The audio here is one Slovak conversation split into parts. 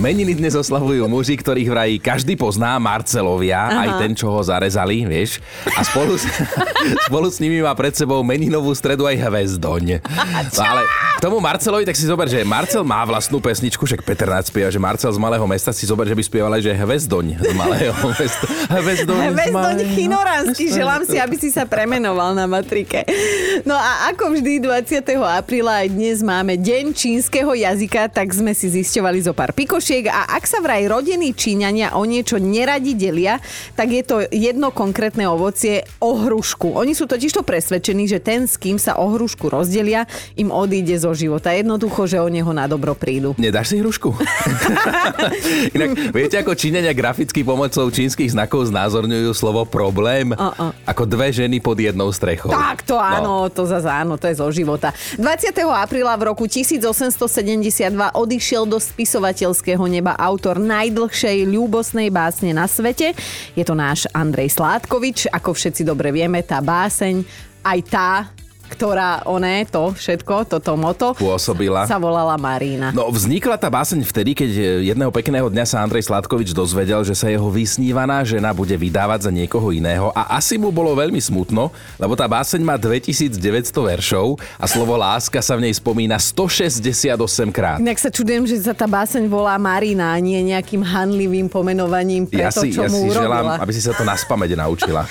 Meniny dnes oslavujú muži, ktorých vraj každý pozná, Marcelovia, Aha. aj ten, čo ho zarezali, vieš. A spolu, s, spolu s nimi má pred sebou meninovú stredu aj Hvezdoň. No, ale k tomu Marcelovi, tak si zober, že Marcel má vlastnú pesničku, však Peter Naď spieva, že Marcel z malého mesta si zober, že by spieval aj, že Hvezdoň z malého mesta. Hvezdoň, Hvezdoň Chinoránsky, želám si, aby si sa premenoval na matrike. No a ako vždy 20. apríla aj dnes máme Deň čínskeho jazyka, tak sme si zisťovali zo pár pikoši hrušiek a ak sa vraj rodení Číňania o niečo neradi delia, tak je to jedno konkrétne ovocie ohrušku. Oni sú totiž to presvedčení, že ten, s kým sa ohrušku rozdelia, im odíde zo života. Jednoducho, že o neho na dobro prídu. Nedáš si hrušku? Inak, viete, ako Číňania graficky pomocou čínskych znakov znázorňujú slovo problém? Uh-uh. Ako dve ženy pod jednou strechou. Tak to no. áno, no. to za áno, to je zo života. 20. apríla v roku 1872 odišiel do spisovateľského čierneho neba autor najdlhšej ľúbosnej básne na svete. Je to náš Andrej Sládkovič. Ako všetci dobre vieme, tá báseň aj tá ktorá oné, to všetko, toto moto, pôsobila. sa volala Marína. No vznikla tá báseň vtedy, keď jedného pekného dňa sa Andrej Sladkovič dozvedel, že sa jeho vysnívaná žena bude vydávať za niekoho iného a asi mu bolo veľmi smutno, lebo tá báseň má 2900 veršov a slovo láska sa v nej spomína 168 krát. Inak sa čudujem, že sa tá báseň volá Marina a nie nejakým hanlivým pomenovaním pre ja to, si, čo ja mu si urobila. želám, aby si sa to na spamede naučila.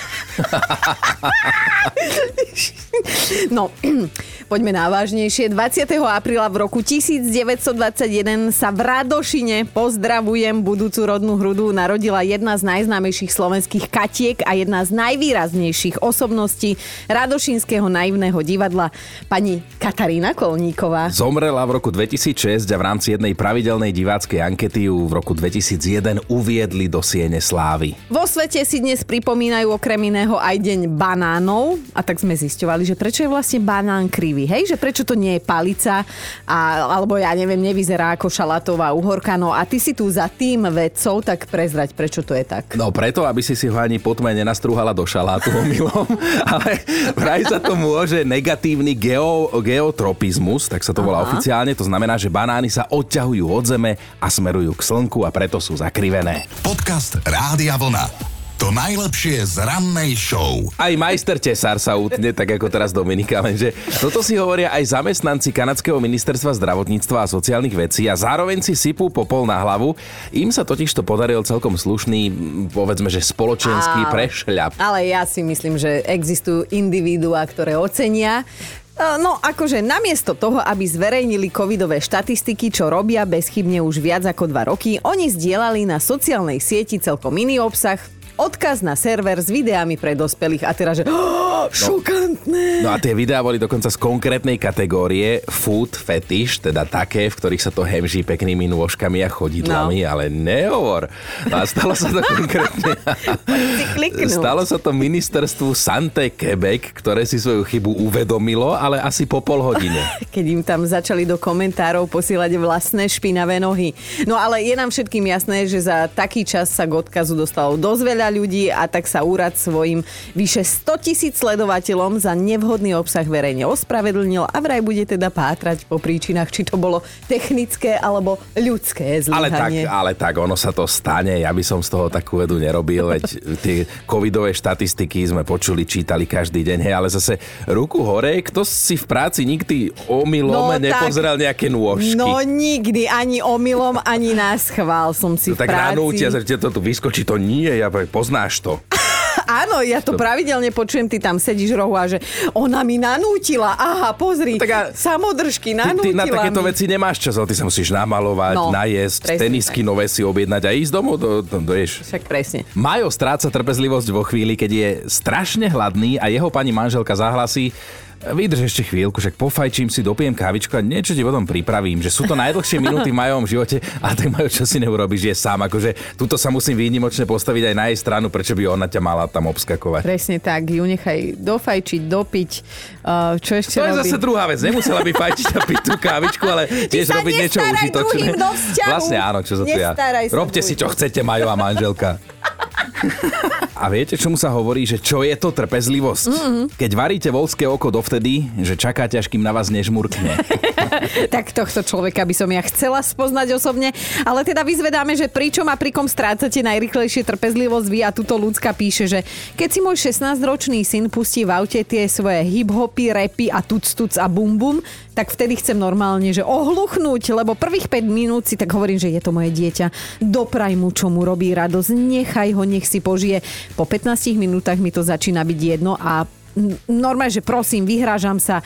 No, poďme na vážnejšie. 20. apríla v roku 1921 sa v Radošine, pozdravujem budúcu rodnú hrudu, narodila jedna z najznámejších slovenských katiek a jedna z najvýraznejších osobností Radošinského naivného divadla, pani Katarína Kolníková. Zomrela v roku 2006 a v rámci jednej pravidelnej diváckej ankety ju v roku 2001 uviedli do Siene Slávy. Vo svete si dnes pripomínajú okrem iného aj deň banánov a tak sme zisťovali, že prečo je vlastne banán krivý, hej? Že prečo to nie je palica, a, alebo ja neviem, nevyzerá ako šalatová uhorka, no a ty si tu za tým vedcov, tak prezrať, prečo to je tak. No preto, aby si si ho ani potme nenastrúhala do šalátu omylom, ale vraj sa to môže negatívny geo, geotropizmus, tak sa to volá Aha. oficiálne, to znamená, že banány sa odťahujú od zeme a smerujú k slnku a preto sú zakrivené. Podcast Rádia Vlna. To najlepšie z rannej show. Aj majster tesár sa utne, tak ako teraz Dominika, lenže toto si hovoria aj zamestnanci kanadského ministerstva zdravotníctva a sociálnych vecí a zároveň si sypú popol na hlavu. Im sa totiž to podaril celkom slušný, povedzme, že spoločenský ale, prešľap. Ale ja si myslím, že existujú individuá, ktoré ocenia e, No akože namiesto toho, aby zverejnili covidové štatistiky, čo robia bezchybne už viac ako dva roky, oni zdieľali na sociálnej sieti celkom iný obsah, odkaz na server s videami pre dospelých a teraz, že oh, šokantné. No a tie videá boli dokonca z konkrétnej kategórie food fetish, teda také, v ktorých sa to hemží peknými nôžkami a chodidlami, no. ale nehovor. No a stalo sa to konkrétne. stalo sa to ministerstvu Sante Quebec, ktoré si svoju chybu uvedomilo, ale asi po pol hodine. Keď im tam začali do komentárov posielať vlastné špinavé nohy. No ale je nám všetkým jasné, že za taký čas sa k odkazu dostalo dosť veľa ľudí a tak sa úrad svojim vyše 100 tisíc sledovateľom za nevhodný obsah verejne ospravedlnil a vraj bude teda pátrať po príčinách, či to bolo technické alebo ľudské zlyhanie. Ale tak, ale tak, ono sa to stane. Ja by som z toho takú vedu nerobil, veď tie covidové štatistiky sme počuli, čítali každý deň, hej, ale zase ruku hore, kto si v práci nikdy omylom no, nepozrel tak, nejaké nôžky. No nikdy, ani omylom, ani nás chvál som si no, v tak práci. Tak nanútia, že to tu vyskočí, to nie, ja poznáš to. Áno, ja to pravidelne počujem, ty tam sedíš rohu a že ona mi nanútila. Aha, pozri, no, tak a samodržky nanútila ty, ty na takéto mi. veci nemáš čas, ale ty sa musíš namalovať, no, najesť, tenisky tak. nové si objednať a ísť domov, do, do, do, ješ. Však presne. Majo stráca trpezlivosť vo chvíli, keď je strašne hladný a jeho pani manželka zahlasí, Vydrž ešte chvíľku, však pofajčím si, dopijem kávičku a niečo ti potom pripravím. Že sú to najdlhšie minúty v mojom živote a tak majú, čo si neurobiš, je sám. Akože tuto sa musím výnimočne postaviť aj na jej stranu, prečo by ona ťa mala tam obskakovať. Presne tak, ju nechaj dofajčiť, dopiť. Uh, čo ešte to robí? je zase druhá vec. Nemusela by fajčiť a piť tú kávičku, ale tiež robiť niečo užitočné. Vlastne áno, čo sa tu ja. Robte si, čo chcete, Majo a manželka. A viete, čomu sa hovorí, že čo je to trpezlivosť? Mm-hmm. Keď varíte volské oko dovtedy, že čakáte, až kým na vás nežmurkne. tak tohto človeka by som ja chcela spoznať osobne, ale teda vyzvedáme, že pričom a pri kom strácate najrychlejšie trpezlivosť vy a tuto ľudská píše, že keď si môj 16-ročný syn pustí v aute tie svoje hip-hopy, repy a tuc, tuc a bum bum, tak vtedy chcem normálne, že ohluchnúť, lebo prvých 5 minút si tak hovorím, že je to moje dieťa. Dopraj mu, čo mu robí radosť, nechaj ho, nech si požije. Po 15 minútach mi to začína byť jedno a normálne, že prosím, vyhrážam sa,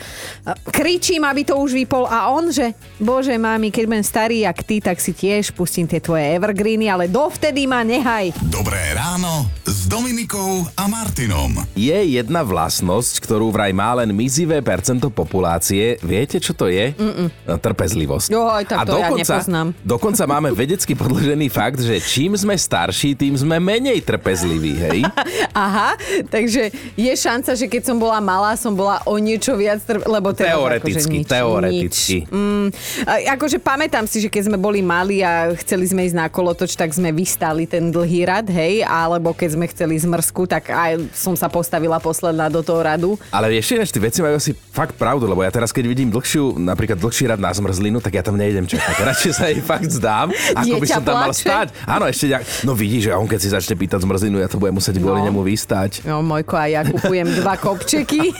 kričím, aby to už vypol a on, že bože mami, keď budem starý jak ty, tak si tiež pustím tie tvoje evergreeny, ale dovtedy ma nehaj. Dobré ráno s Dominikou a Martinom. Je jedna vlastnosť, ktorú vraj má len mizivé percento populácie. Viete, čo to je? Mm-mm. Trpezlivosť. Jo, tak a to dokonca, ja nepoznám. dokonca máme vedecky podložený fakt, že čím sme starší, tým sme menej trpezliví, hej? Aha, takže je šanca, že keď som bola malá, som bola o niečo viac, trp- lebo teraz Teoreticky, akože nič, teoreticky. Nič. Mm, akože pamätám si, že keď sme boli mali a chceli sme ísť na kolotoč, tak sme vystali ten dlhý rad, hej, alebo keď sme chceli zmrzku, tak aj som sa postavila posledná do toho radu. Ale ešte ináč, tí veci majú asi fakt pravdu, lebo ja teraz, keď vidím dlhšiu, napríklad dlhší rad na zmrzlinu, tak ja tam nejdem čakať. Radšej sa jej fakt zdám, ako by Dieťa som tam mal plače. stať. Áno, ešte nejak, no vidíš, že on keď si začne pýtať zmrzlinu, ja to budem musieť kvôli No. nemu vystať. No, Mojko, a ja kupujem dva kopčeky.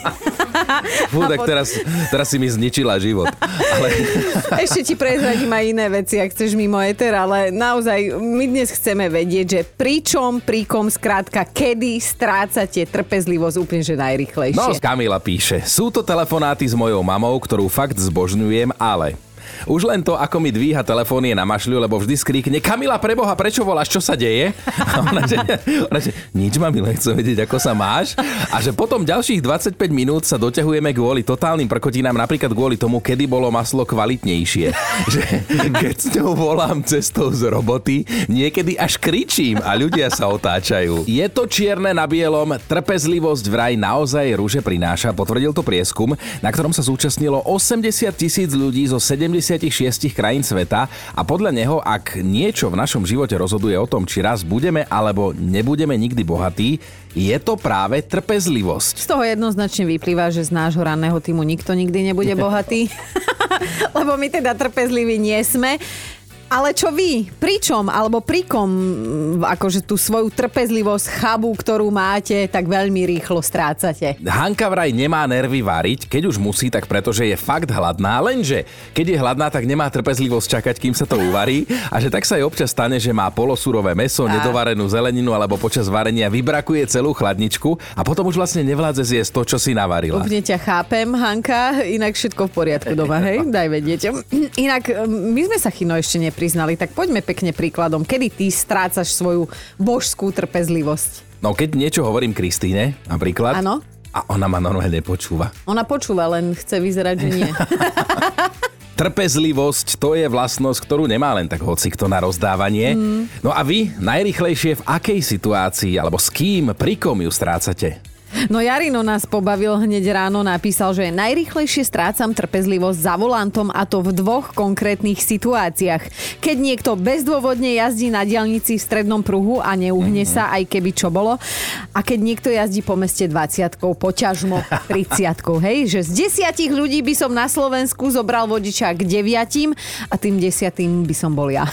Fú, tak pod- teraz, teraz si mi zničila život. Ale Ešte ti prezradím aj iné veci, ak chceš mimo eter, ale naozaj my dnes chceme vedieť, že pričom, pri kom, skrátka, kedy strácate trpezlivosť úplne, že najrychlejšie. No, Kamila píše, sú to telefonáty s mojou mamou, ktorú fakt zbožňujem, ale... Už len to, ako mi dvíha telefón je na mašľu, lebo vždy skríkne Kamila, preboha, prečo voláš, čo sa deje? A ona, že, ona, že nič mami, len chcem vedieť, ako sa máš. A že potom ďalších 25 minút sa doťahujeme kvôli totálnym prkotinám, napríklad kvôli tomu, kedy bolo maslo kvalitnejšie. Že keď s ňou volám cestou z roboty, niekedy až kričím a ľudia sa otáčajú. Je to čierne na bielom, trpezlivosť vraj naozaj rúže prináša, potvrdil to prieskum, na ktorom sa zúčastnilo 80 tisíc ľudí zo 76 krajín sveta a podľa neho, ak niečo v našom živote rozhoduje o tom, či raz budeme alebo nebudeme nikdy bohatí, je to práve trpezlivosť. Z toho jednoznačne vyplýva, že z nášho ranného týmu nikto nikdy nebude bohatý. Lebo my teda trpezliví nie sme. Ale čo vy? Pričom alebo pri kom mm, akože tú svoju trpezlivosť, chabu, ktorú máte, tak veľmi rýchlo strácate? Hanka vraj nemá nervy variť, keď už musí, tak pretože je fakt hladná, lenže keď je hladná, tak nemá trpezlivosť čakať, kým sa to uvarí a že tak sa jej občas stane, že má polosurové meso, nedovarenú zeleninu alebo počas varenia vybrakuje celú chladničku a potom už vlastne nevládze zjesť to, čo si navarila. Úplne ťa chápem, Hanka, inak všetko v poriadku doma, hej? Daj vedieť. Inak my sme sa, Chino, ešte nepriznali, tak poďme pekne príkladom. Kedy ty strácaš svoju božskú trpezlivosť? No keď niečo hovorím Kristýne, napríklad, Áno. a ona ma normálne počúva. Ona počúva, len chce vyzerať, že nie. Trpezlivosť to je vlastnosť, ktorú nemá len tak hoci kto na rozdávanie. Mm. No a vy najrychlejšie v akej situácii alebo s kým, pri kom ju strácate? No Jarino nás pobavil hneď ráno, napísal, že najrychlejšie strácam trpezlivosť za volantom a to v dvoch konkrétnych situáciách. Keď niekto bezdôvodne jazdí na diaľnici v strednom pruhu a neuhne sa, aj keby čo bolo. A keď niekto jazdí po meste 20 poťažmo 30 hej, že z desiatich ľudí by som na Slovensku zobral vodiča k deviatim a tým desiatým by som bol ja.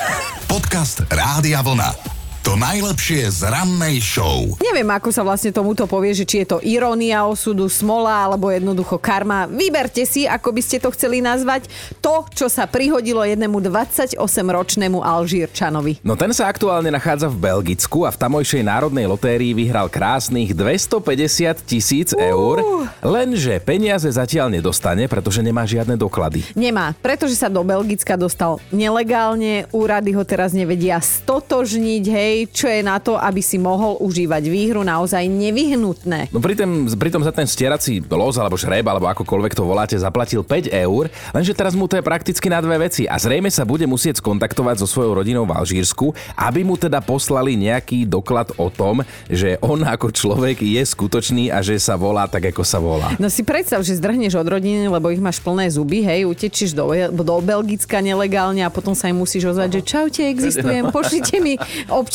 Podcast Rádia Vlna. To najlepšie z rannej show. Neviem, ako sa vlastne tomuto povie, že či je to irónia osudu, smola alebo jednoducho karma. Vyberte si, ako by ste to chceli nazvať, to, čo sa prihodilo jednému 28-ročnému Alžírčanovi. No ten sa aktuálne nachádza v Belgicku a v tamojšej národnej lotérii vyhral krásnych 250 tisíc eur, lenže peniaze zatiaľ nedostane, pretože nemá žiadne doklady. Nemá, pretože sa do Belgicka dostal nelegálne, úrady ho teraz nevedia stotožniť, hej, čo je na to, aby si mohol užívať výhru naozaj nevyhnutné. No pritom, pritom za ten stierací los alebo šreb, alebo akokoľvek to voláte, zaplatil 5 eur, lenže teraz mu to je prakticky na dve veci a zrejme sa bude musieť skontaktovať so svojou rodinou v Alžírsku, aby mu teda poslali nejaký doklad o tom, že on ako človek je skutočný a že sa volá tak, ako sa volá. No si predstav, že zdrhneš od rodiny, lebo ich máš plné zuby, hej, utečíš do, do Belgicka nelegálne a potom sa im musíš ozvať, že čaute, existujem, pošlite mi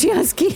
občiansky.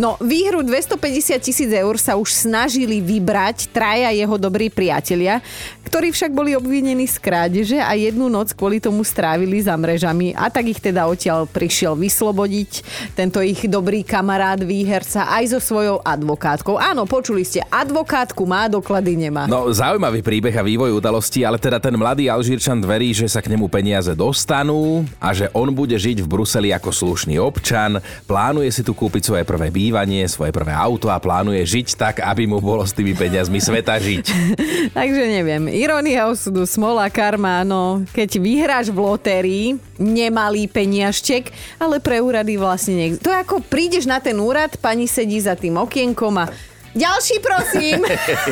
No, výhru 250 tisíc eur sa už snažili vybrať traja jeho dobrí priatelia, ktorí však boli obvinení z krádeže a jednu noc kvôli tomu strávili za mrežami a tak ich teda odtiaľ prišiel vyslobodiť tento ich dobrý kamarát výherca aj so svojou advokátkou. Áno, počuli ste, advokátku má, doklady nemá. No, zaujímavý príbeh a vývoj udalostí, ale teda ten mladý Alžírčan verí, že sa k nemu peniaze dostanú a že on bude žiť v Bruseli ako slušný občan, plánuje si tu kúpiť svoje prvé bývanie, svoje prvé auto a plánuje žiť tak, aby mu bolo s tými peniazmi sveta žiť. Takže neviem, irónia osudu, smola, karma, no, keď vyhráš v lotérii, nemalý peniažček, ale pre úrady vlastne nie. To je ako prídeš na ten úrad, pani sedí za tým okienkom a ďalší prosím.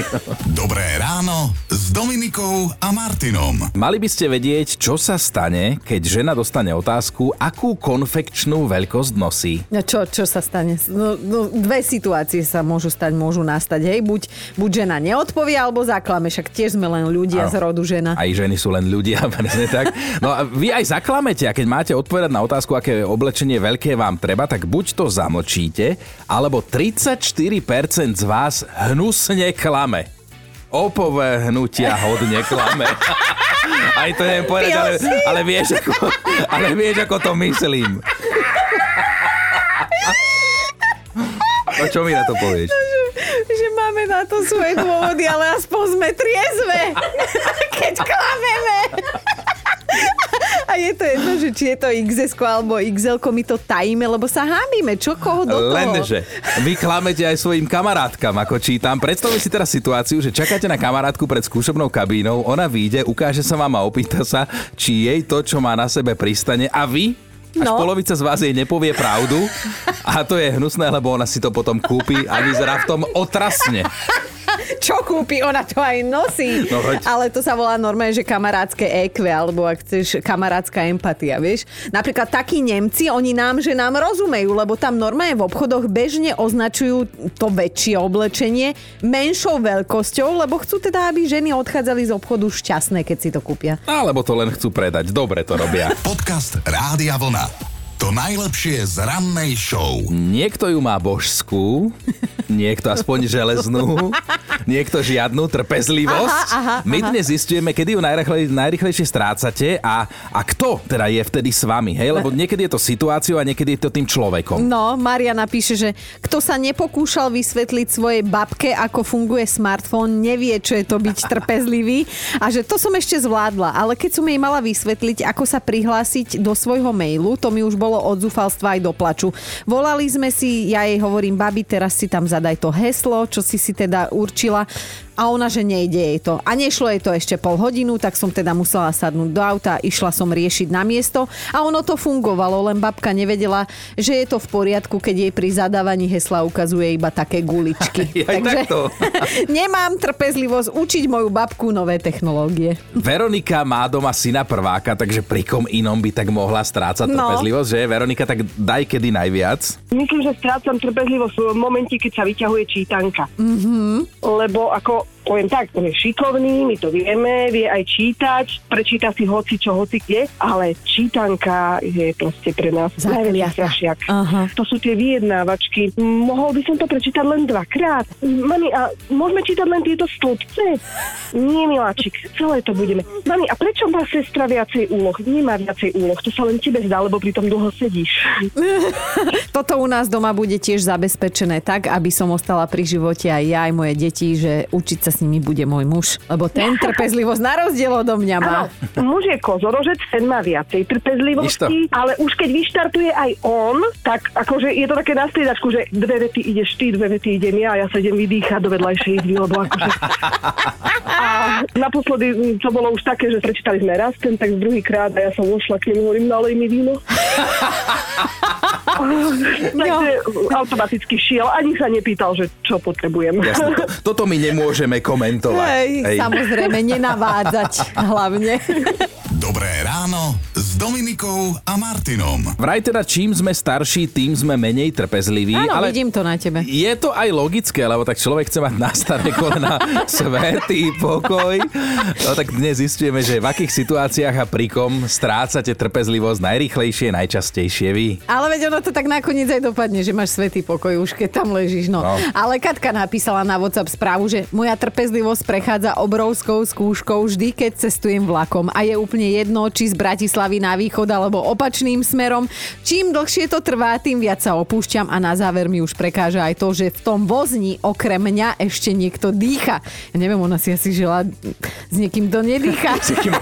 Dobré ráno s Dominikou a Martinom. Mali by ste vedieť, čo sa stane, keď žena dostane otázku, akú konfekčnú veľkosť nosí. No čo, čo sa stane? No, no, dve situácie sa môžu stať, môžu nastať. Hej, buď, buď žena neodpovie, alebo zaklame, však tiež sme len ľudia Áno. z rodu žena. Aj ženy sú len ľudia, presne tak. No a vy aj zaklamete a keď máte odpovedať na otázku, aké oblečenie veľké vám treba, tak buď to zamlčíte, alebo 34% z vás hnusne klame. Opové hnutia hodne klame. Aj to neviem povedať, ale, ale, vieš, ako, ale vieš, ako to myslím. No čo mi na to povieš? že máme na to svoje dôvody, ale aspoň sme triezve, keď klameme. Je to jedno, že či je to XS alebo XL, my to tajíme, lebo sa hábime. Čo koho do toho? Lenže vy klamete aj svojim kamarátkam, ako čítam. Predstavte si teraz situáciu, že čakáte na kamarátku pred skúšobnou kabínou, ona vyjde, ukáže sa vám a opýta sa, či jej to, čo má na sebe, pristane a vy až No. polovica z vás jej nepovie pravdu a to je hnusné, lebo ona si to potom kúpi a vyzerá v tom otrasne. Čo kúpi? Ona to aj nosí. No. Ale to sa volá normálne, že kamarátske EQ, alebo ak chceš kamarátska empatia, vieš. Napríklad takí Nemci, oni nám, že nám rozumejú, lebo tam normálne v obchodoch bežne označujú to väčšie oblečenie menšou veľkosťou, lebo chcú teda, aby ženy odchádzali z obchodu šťastné, keď si to kúpia. Alebo to len chcú predať. Dobre to robia. Podcast Rádia Vlna. To najlepšie z rannej show. Niekto ju má božskú, niekto aspoň železnú, niekto žiadnu trpezlivosť. Aha, aha, My dnes zistujeme, kedy ju najrychlej, najrychlejšie strácate a, a kto teda je vtedy s vami. Hej? Lebo niekedy je to situáciou a niekedy je to tým človekom. No, Mariana píše, že kto sa nepokúšal vysvetliť svojej babke, ako funguje smartfón, nevie, čo je to byť trpezlivý a že to som ešte zvládla, ale keď som jej mala vysvetliť, ako sa prihlásiť do svojho mailu, to mi už bolo od zúfalstva aj do plaču. Volali sme si, ja jej hovorím, babi, teraz si tam zadaj to heslo, čo si si teda určila a ona, že nejde jej to. A nešlo jej to ešte pol hodinu, tak som teda musela sadnúť do auta, išla som riešiť na miesto a ono to fungovalo, len babka nevedela, že je to v poriadku, keď jej pri zadávaní hesla ukazuje iba také guličky. Aj takto. nemám trpezlivosť učiť moju babku nové technológie. Veronika má doma syna prváka, takže pri kom inom by tak mohla strácať No. trpezlivosť, že? Veronika, tak daj kedy najviac. Myslím, že strácam trpezlivosť v momente, keď sa vyťahuje čítanka. Mm-hmm. Lebo ako, poviem tak, on je šikovný, my to vieme, vie aj čítať, prečíta si hoci čo, hoci kde, ale čítanka je proste pre nás najväčší. Aha. To sú tie vyjednávačky. Mohol by som to prečítať len dvakrát. Mami, a môžeme čítať len tieto stĺpce? Nie, miláčik, celé to budeme. Mami, a prečo má sestra viacej úloh? Nemá viacej úloh, to sa len tebe zdá, lebo pritom dlho sedíš. Toto u nás doma bude tiež zabezpečené tak, aby som ostala pri živote aj ja, aj moje deti, že učiť sa s nimi bude môj muž. Lebo ten trpezlivosť na rozdiel odo mňa má. Áno, muž je kozorožec, ten má viacej trpezlivosti, ale už keď vyštartuje aj on, tak akože je to také na striedačku, že dve vety ideš ty, dve vety idem ja a ja sa idem vydýchať do vedľajšej izby, lebo akože... A naposledy to bolo už také, že prečítali sme raz ten tak druhýkrát a ja som vošla k nemu, hovorím, nalej mi víno. Takže automaticky šiel, ani sa nepýtal, že čo potrebujem. Jasne, to, toto my nemôžeme komentovať. Hej, samozrejme, nenavádzať hlavne. Dobré ráno Dominikou a Martinom. Vraj teda čím sme starší, tým sme menej trpezliví. Áno, ale vidím to na tebe. Je to aj logické, lebo tak človek chce mať na staré kolena svetý pokoj. No tak dnes zistujeme, že v akých situáciách a pri kom strácate trpezlivosť najrychlejšie, najčastejšie vy. Ale veď ono to tak nakoniec aj dopadne, že máš svetý pokoj už keď tam ležíš. No. no. Ale Katka napísala na WhatsApp správu, že moja trpezlivosť prechádza obrovskou skúškou vždy, keď cestujem vlakom a je úplne jedno, či z Bratislavy na východ alebo opačným smerom. Čím dlhšie to trvá, tým viac sa opúšťam a na záver mi už prekáža aj to, že v tom vozni okrem mňa ešte niekto dýcha. Ja neviem, ona si asi žela s niekým, kto nedýcha. S niekým,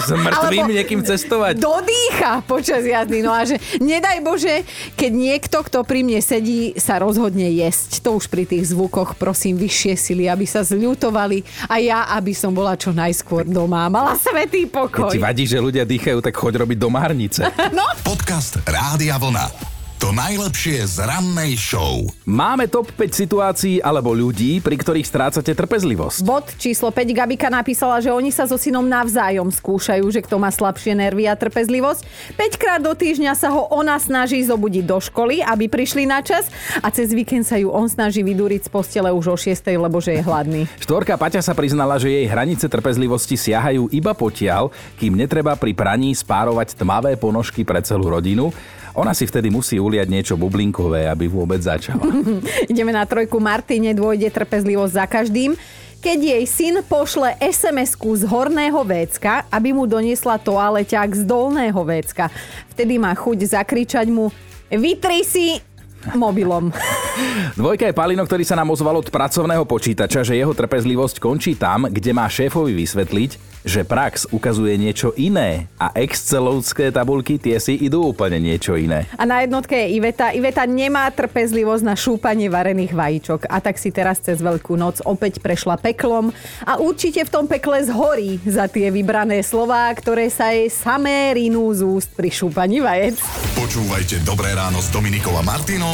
s mŕtvým niekým cestovať. Dodýcha počas jazdy. No a že nedaj Bože, keď niekto, kto pri mne sedí, sa rozhodne jesť. To už pri tých zvukoch prosím vyššie sily, aby sa zľutovali a ja, aby som bola čo najskôr doma. Mala svetý pokoj. Keď ti vadí, že ľudia dýchajú, tak choď robiť doma párnice. no? Podcast Rádia Vlna. To najlepšie z rannej show. Máme top 5 situácií alebo ľudí, pri ktorých strácate trpezlivosť. Bod číslo 5 Gabika napísala, že oni sa so synom navzájom skúšajú, že kto má slabšie nervy a trpezlivosť. 5 krát do týždňa sa ho ona snaží zobudiť do školy, aby prišli na čas a cez víkend sa ju on snaží vydúriť z postele už o 6, lebo že je hladný. Štvorka Paťa sa priznala, že jej hranice trpezlivosti siahajú iba potiaľ, kým netreba pri praní spárovať tmavé ponožky pre celú rodinu. Ona si vtedy musí uliať niečo bublinkové, aby vôbec začala. Ideme na trojku. Martine dôjde trpezlivosť za každým keď jej syn pošle sms z horného vécka, aby mu doniesla toaleťák z dolného vécka. Vtedy má chuť zakričať mu Vytri si mobilom. Dvojka je Palino, ktorý sa nám ozval od pracovného počítača, že jeho trpezlivosť končí tam, kde má šéfovi vysvetliť, že prax ukazuje niečo iné a excelovské tabulky tie si idú úplne niečo iné. A na jednotke je Iveta. Iveta nemá trpezlivosť na šúpanie varených vajíčok a tak si teraz cez Veľkú noc opäť prešla peklom a určite v tom pekle zhorí za tie vybrané slová, ktoré sa jej samé rinú z úst pri šúpaní vajec. Počúvajte Dobré ráno s Dominikom a Martinom